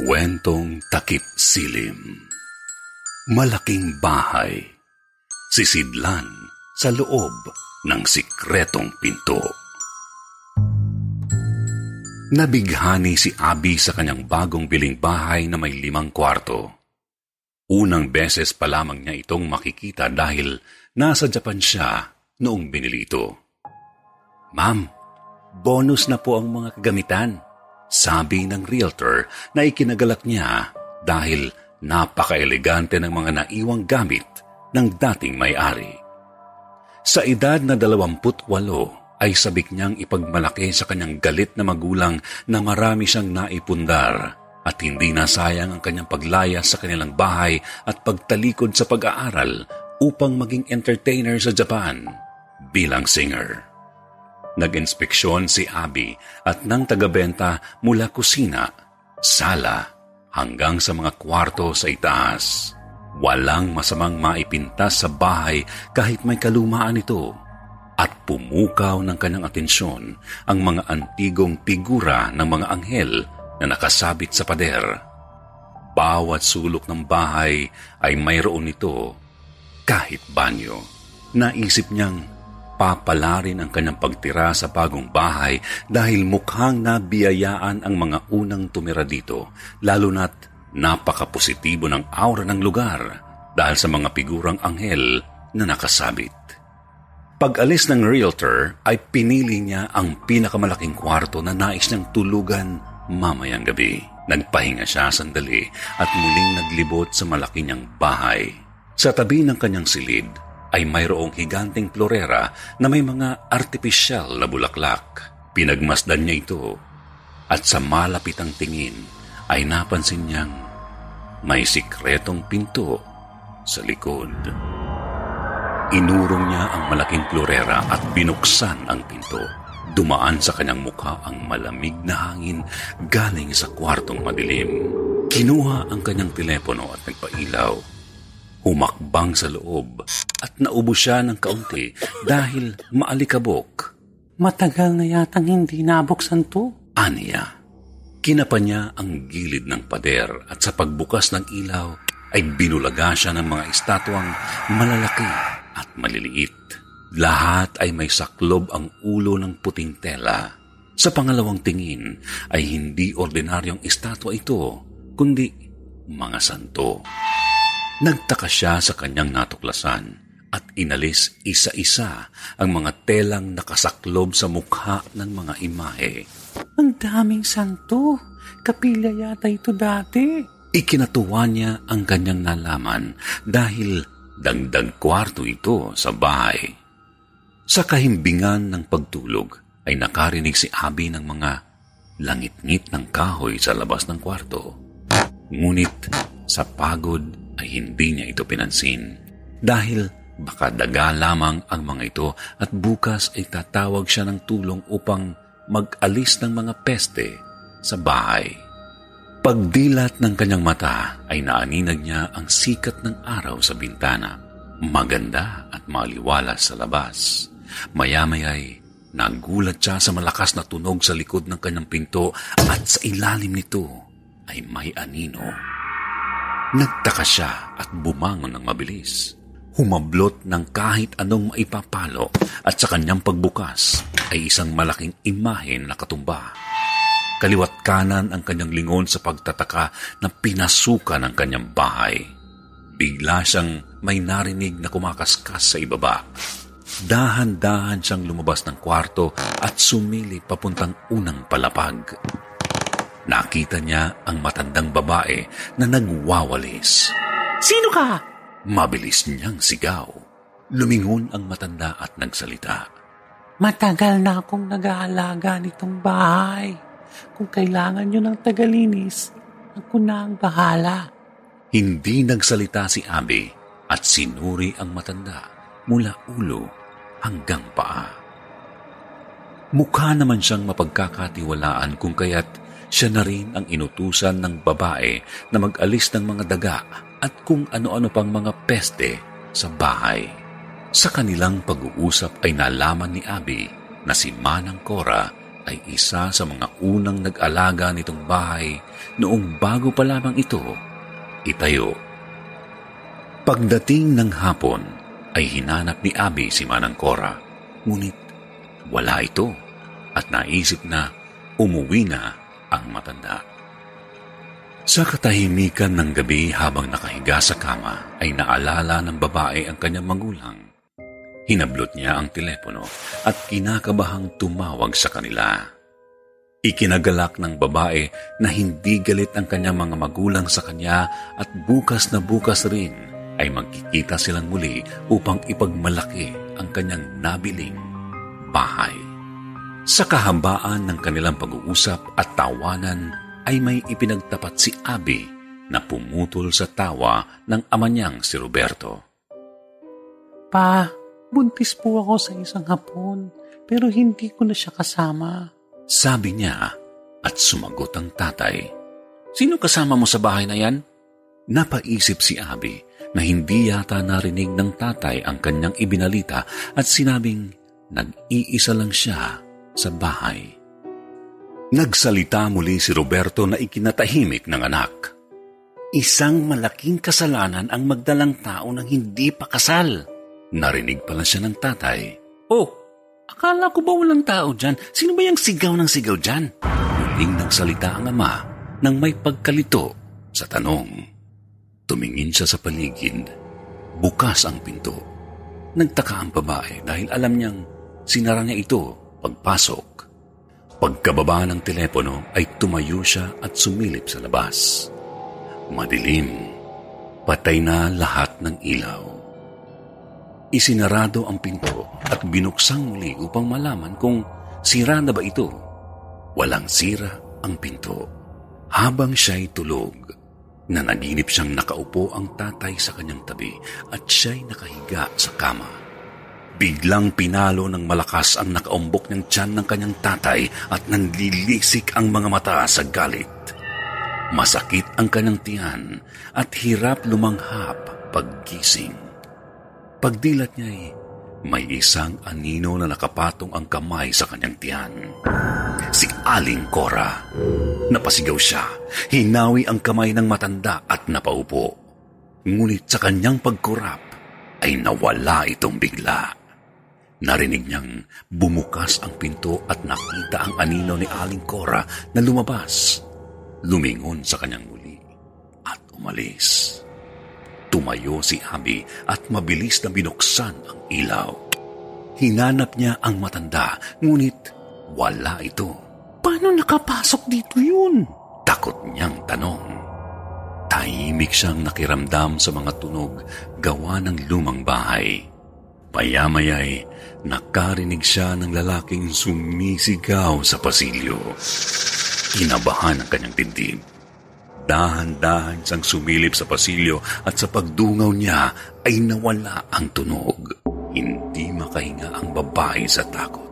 Kwentong takip silim. Malaking bahay. Sisidlan sa loob ng sikretong pinto. Nabighani si Abby sa kanyang bagong biling bahay na may limang kwarto. Unang beses pa lamang niya itong makikita dahil nasa Japan siya noong binili ito. Ma'am, bonus na po ang mga kagamitan sabi ng realtor na ikinagalak niya dahil napaka-elegante ng mga naiwang gamit ng dating may-ari. Sa edad na 28 ay sabik niyang ipagmalaki sa kanyang galit na magulang na marami siyang naipundar at hindi nasayang ang kanyang paglaya sa kanilang bahay at pagtalikod sa pag-aaral upang maging entertainer sa Japan bilang singer. Nag-inspeksyon si Abby at nang tagabenta mula kusina, sala, hanggang sa mga kwarto sa itaas. Walang masamang maipintas sa bahay kahit may kalumaan ito. At pumukaw ng kanyang atensyon ang mga antigong figura ng mga anghel na nakasabit sa pader. Bawat sulok ng bahay ay mayroon nito kahit banyo. Naisip niyang papalarin ang kanyang pagtira sa bagong bahay dahil mukhang nabiyayaan ang mga unang tumira dito, lalo na't napakapositibo ng aura ng lugar dahil sa mga figurang anghel na nakasabit. Pag-alis ng realtor ay pinili niya ang pinakamalaking kwarto na nais niyang tulugan mamayang gabi. Nagpahinga siya sandali at muling naglibot sa malaki niyang bahay. Sa tabi ng kanyang silid ay mayroong higanting florera na may mga artipisyal na bulaklak. Pinagmasdan niya ito at sa malapitang tingin ay napansin niyang may sikretong pinto sa likod. Inurong niya ang malaking florera at binuksan ang pinto. Dumaan sa kanyang mukha ang malamig na hangin galing sa kwartong madilim. Kinuha ang kanyang telepono at nagpailaw. Humakbang sa loob at naubo siya ng kaunti dahil maalikabok. Matagal na yatang hindi nabuksan to. Aniya. Kinapa niya ang gilid ng pader at sa pagbukas ng ilaw ay binulaga siya ng mga estatwang malalaki at maliliit. Lahat ay may saklob ang ulo ng puting tela. Sa pangalawang tingin ay hindi ordinaryong estatwa ito, kundi mga santo. Nagtaka siya sa kanyang natuklasan at inalis isa-isa ang mga telang nakasaklob sa mukha ng mga imahe. Ang daming santo. Kapilya yata ito dati. Ikinatuwa niya ang kanyang nalaman dahil dagdag kwarto ito sa bahay. Sa kahimbingan ng pagtulog ay nakarinig si Abi ng mga langit-ngit ng kahoy sa labas ng kwarto. Ngunit sa pagod ay hindi niya ito pinansin dahil baka daga lamang ang mga ito at bukas ay tatawag siya ng tulong upang mag-alis ng mga peste sa bahay. Pagdilat ng kanyang mata ay naaninag niya ang sikat ng araw sa bintana. Maganda at maliwalas sa labas. Maya-maya'y nagulat siya sa malakas na tunog sa likod ng kanyang pinto at sa ilalim nito ay may anino. Nagtaka siya at bumangon ng mabilis. Humablot ng kahit anong maipapalo at sa kanyang pagbukas ay isang malaking imahe na katumba. Kaliwat kanan ang kanyang lingon sa pagtataka na pinasukan ang kanyang bahay. Bigla siyang may narinig na kumakaskas sa ibaba. Dahan-dahan siyang lumabas ng kwarto at sumili papuntang unang palapag. Nakita niya ang matandang babae na nagwawalis. Sino ka? Mabilis niyang sigaw. Lumingon ang matanda at nagsalita. Matagal na akong nag-aalaga nitong bahay. Kung kailangan nyo ng tagalinis, ako na ang bahala. Hindi nagsalita si Abby at sinuri ang matanda mula ulo hanggang paa. Mukha naman siyang mapagkakatiwalaan kung kaya't siya na rin ang inutusan ng babae na mag-alis ng mga daga at kung ano-ano pang mga peste sa bahay. Sa kanilang pag-uusap ay nalaman ni Abby na si Manang Cora ay isa sa mga unang nag-alaga nitong bahay noong bago pa lamang ito itayo. Pagdating ng hapon ay hinanap ni Abby si Manang Cora, ngunit wala ito at naisip na umuwi na ang matanda. Sa katahimikan ng gabi habang nakahiga sa kama ay naalala ng babae ang kanyang magulang Hinablot niya ang telepono at kinakabahang tumawag sa kanila. Ikinagalak ng babae na hindi galit ang kanyang mga magulang sa kanya at bukas na bukas rin ay magkikita silang muli upang ipagmalaki ang kanyang nabiling bahay. Sa kahabaan ng kanilang pag-uusap at tawanan ay may ipinagtapat si Abby na pumutol sa tawa ng ama niyang si Roberto. Pa, Buntis po ako sa isang hapon, pero hindi ko na siya kasama. Sabi niya at sumagot ang tatay. Sino kasama mo sa bahay na yan? Napaisip si Abby na hindi yata narinig ng tatay ang kanyang ibinalita at sinabing nag-iisa lang siya sa bahay. Nagsalita muli si Roberto na ikinatahimik ng anak. Isang malaking kasalanan ang magdalang tao ng hindi pa kasal. Narinig pala siya ng tatay. Oh, akala ko ba walang tao dyan? Sino ba yung sigaw ng sigaw dyan? Muling nagsalita ang ama nang may pagkalito sa tanong. Tumingin siya sa paligid. Bukas ang pinto. Nagtaka ang babae dahil alam niyang sinara niya ito pagpasok. Pagkababa ng telepono ay tumayo siya at sumilip sa labas. Madilim. Patay na lahat ng ilaw. Isinarado ang pinto at binuksang muli upang malaman kung sira na ba ito. Walang sira ang pinto. Habang siya'y tulog, nanaginip siyang nakaupo ang tatay sa kanyang tabi at siya'y nakahiga sa kama. Biglang pinalo ng malakas ang nakaumbok ng tiyan ng kanyang tatay at nanlilisik ang mga mata sa galit. Masakit ang kanyang tiyan at hirap lumanghap paggising. Pagdilat niya ay may isang anino na nakapatong ang kamay sa kanyang tiyan. Si Aling Cora. Napasigaw siya. Hinawi ang kamay ng matanda at napaupo. Ngunit sa kanyang pagkurap ay nawala itong bigla. Narinig niyang bumukas ang pinto at nakita ang anino ni Aling Cora na lumabas. Lumingon sa kanyang muli at umalis. Tumayo si Abby at mabilis na binuksan ang ilaw. Hinanap niya ang matanda, ngunit wala ito. Paano nakapasok dito yun? Takot niyang tanong. Tahimik siyang nakiramdam sa mga tunog gawa ng lumang bahay. Payamayay, nakarinig siya ng lalaking sumisigaw sa pasilyo. Kinabahan ang kanyang dibdib. Dahan-dahan siyang sumilip sa pasilyo at sa pagdungaw niya ay nawala ang tunog. Hindi makahinga ang babae sa takot.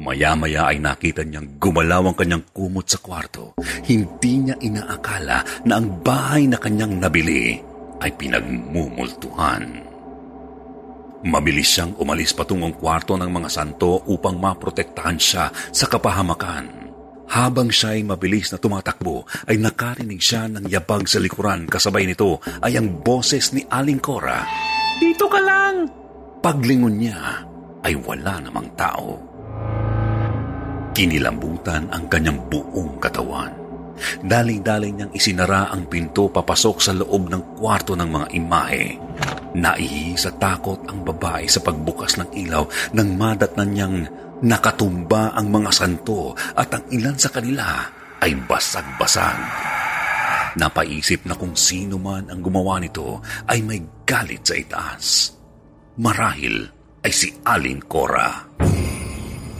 Maya-maya ay nakita niyang gumalaw ang kanyang kumot sa kwarto. Hindi niya inaakala na ang bahay na kanyang nabili ay pinagmumultuhan. Mabilis siyang umalis patungong kwarto ng mga santo upang maprotektahan siya sa kapahamakan. Habang siya ay mabilis na tumatakbo, ay nakarinig siya ng yabag sa likuran kasabay nito ay ang boses ni Aling Cora. Dito ka lang! Paglingon niya ay wala namang tao. Kinilambutan ang kanyang buong katawan. Daling-daling niyang isinara ang pinto papasok sa loob ng kwarto ng mga imahe. Naihi sa takot ang babae sa pagbukas ng ilaw nang madatnan niyang nakatumba ang mga santo at ang ilan sa kanila ay basag-basag. Napaisip na kung sino man ang gumawa nito ay may galit sa itaas. Marahil ay si Alin Cora.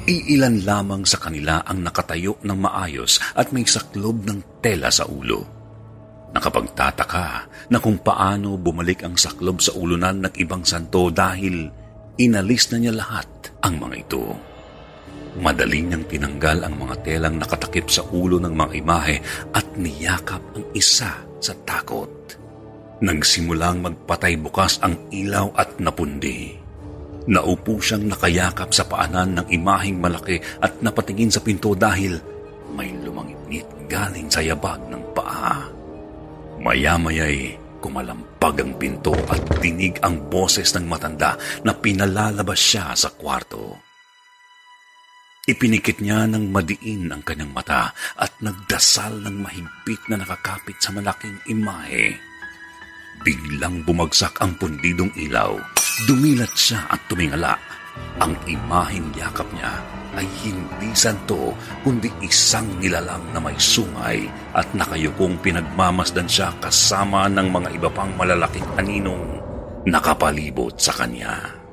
Iilan lamang sa kanila ang nakatayo ng maayos at may saklob ng tela sa ulo. Nakapagtataka na kung paano bumalik ang saklob sa ulunan ng ibang santo dahil inalis na niya lahat ang mga ito. Madaling niyang tinanggal ang mga telang nakatakip sa ulo ng mga imahe at niyakap ang isa sa takot. Nagsimulang magpatay bukas ang ilaw at napundi. Naupo siyang nakayakap sa paanan ng imaheng malaki at napatingin sa pinto dahil may lumangit galing sa yabag ng. Maya-maya'y kumalampag ang pinto at dinig ang boses ng matanda na pinalalabas siya sa kwarto. Ipinikit niya ng madiin ang kanyang mata at nagdasal ng mahigpit na nakakapit sa malaking imahe. Biglang bumagsak ang pundidong ilaw. Dumilat siya at tumingala. Ang imaheng yakap niya ay hindi santo kundi isang nilalang na may sungay at nakayukong pinagmamasdan siya kasama ng mga iba pang malalaking aninong nakapalibot sa kanya.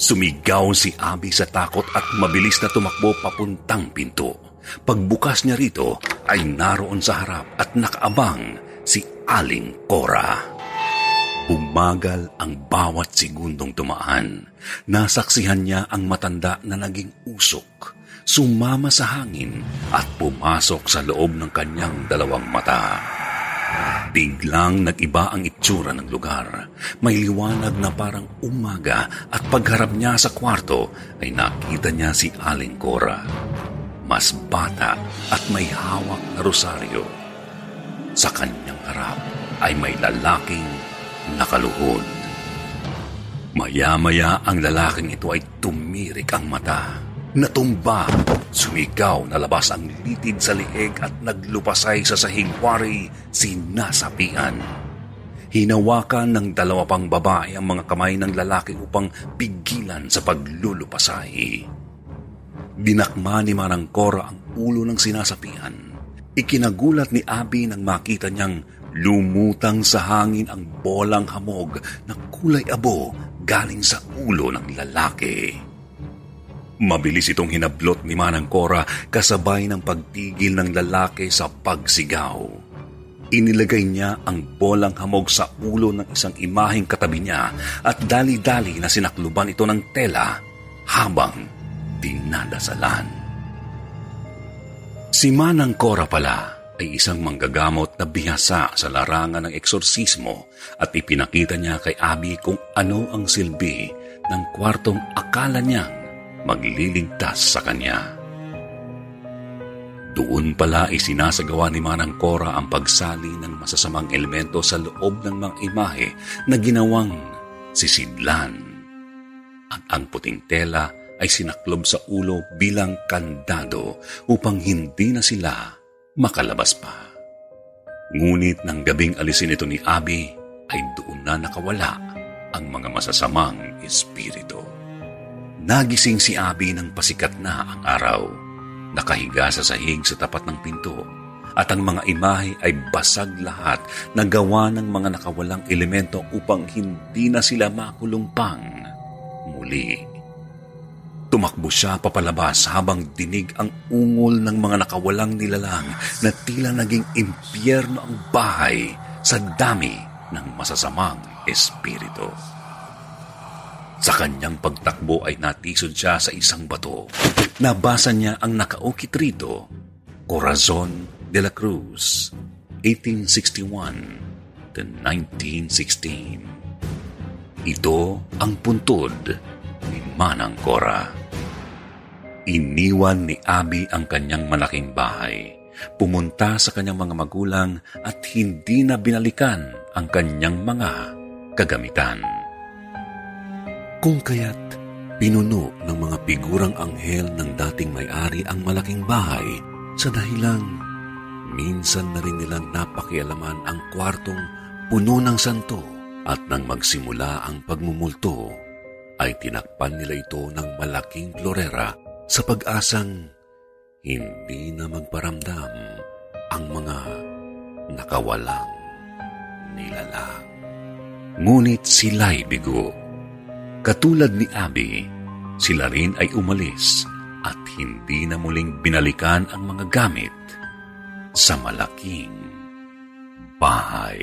Sumigaw si Abby sa takot at mabilis na tumakbo papuntang pinto. Pagbukas niya rito ay naroon sa harap at nakaabang si Aling Cora. Umagal ang bawat segundong tumaan. Nasaksihan niya ang matanda na naging usok, sumama sa hangin at pumasok sa loob ng kanyang dalawang mata. Biglang nag-iba ang itsura ng lugar. May liwanag na parang umaga at pagharap niya sa kwarto ay nakita niya si Aling Cora. Mas bata at may hawak na rosaryo. Sa kanyang harap ay may lalaking nakaluhod. Maya-maya ang lalaking ito ay tumirik ang mata. Natumba, sumigaw na labas ang litid sa lieg at naglupasay sa sahigwari sinasapian. Hinawakan ng dalawa pang babae ang mga kamay ng lalaki upang pigilan sa paglulupasay. Dinakma ni Manang Cora ang ulo ng sinasapian. Ikinagulat ni Abby nang makita niyang Lumutang sa hangin ang bolang hamog na kulay abo galing sa ulo ng lalaki. Mabilis itong hinablot ni Manang Cora kasabay ng pagtigil ng lalaki sa pagsigaw. Inilagay niya ang bolang hamog sa ulo ng isang imaheng katabi niya at dali-dali na sinakluban ito ng tela habang dinadasalan. Si Manang Cora pala ay isang manggagamot na bihasa sa larangan ng eksorsismo at ipinakita niya kay Abby kung ano ang silbi ng kwartong akala niyang magliligtas sa kanya. Doon pala isinasagawa ni Manang Cora ang pagsali ng masasamang elemento sa loob ng mga imahe na ginawang sisidlan. At ang puting tela ay sinaklob sa ulo bilang kandado upang hindi na sila makalabas pa. Ngunit nang gabing alisin ito ni Abby, ay doon na nakawala ang mga masasamang espiritu. Nagising si Abi nang pasikat na ang araw. Nakahiga sa sahig sa tapat ng pinto at ang mga imahe ay basag lahat na gawa ng mga nakawalang elemento upang hindi na sila makulong pang muli. Tumakbo siya papalabas habang dinig ang ungol ng mga nakawalang nilalang na tila naging impyerno ang bahay sa dami ng masasamang espiritu. Sa kanyang pagtakbo ay natisod siya sa isang bato. Nabasa niya ang nakaukit rito, Corazon de la Cruz, 1861 to 1916. Ito ang puntod ni Manang Cora. Iniwan ni Abi ang kanyang malaking bahay. Pumunta sa kanyang mga magulang at hindi na binalikan ang kanyang mga kagamitan. Kung kaya't pinuno ng mga figurang anghel ng dating may-ari ang malaking bahay sa dahilang minsan na rin nilang napakialaman ang kwartong puno ng santo at nang magsimula ang pagmumulto ay tinakpan nila ito ng malaking florera sa pag-asang hindi na magparamdam ang mga nakawalang nilalang. Ngunit sila'y bigo Katulad ni Abby, sila rin ay umalis at hindi na muling binalikan ang mga gamit sa malaking bahay.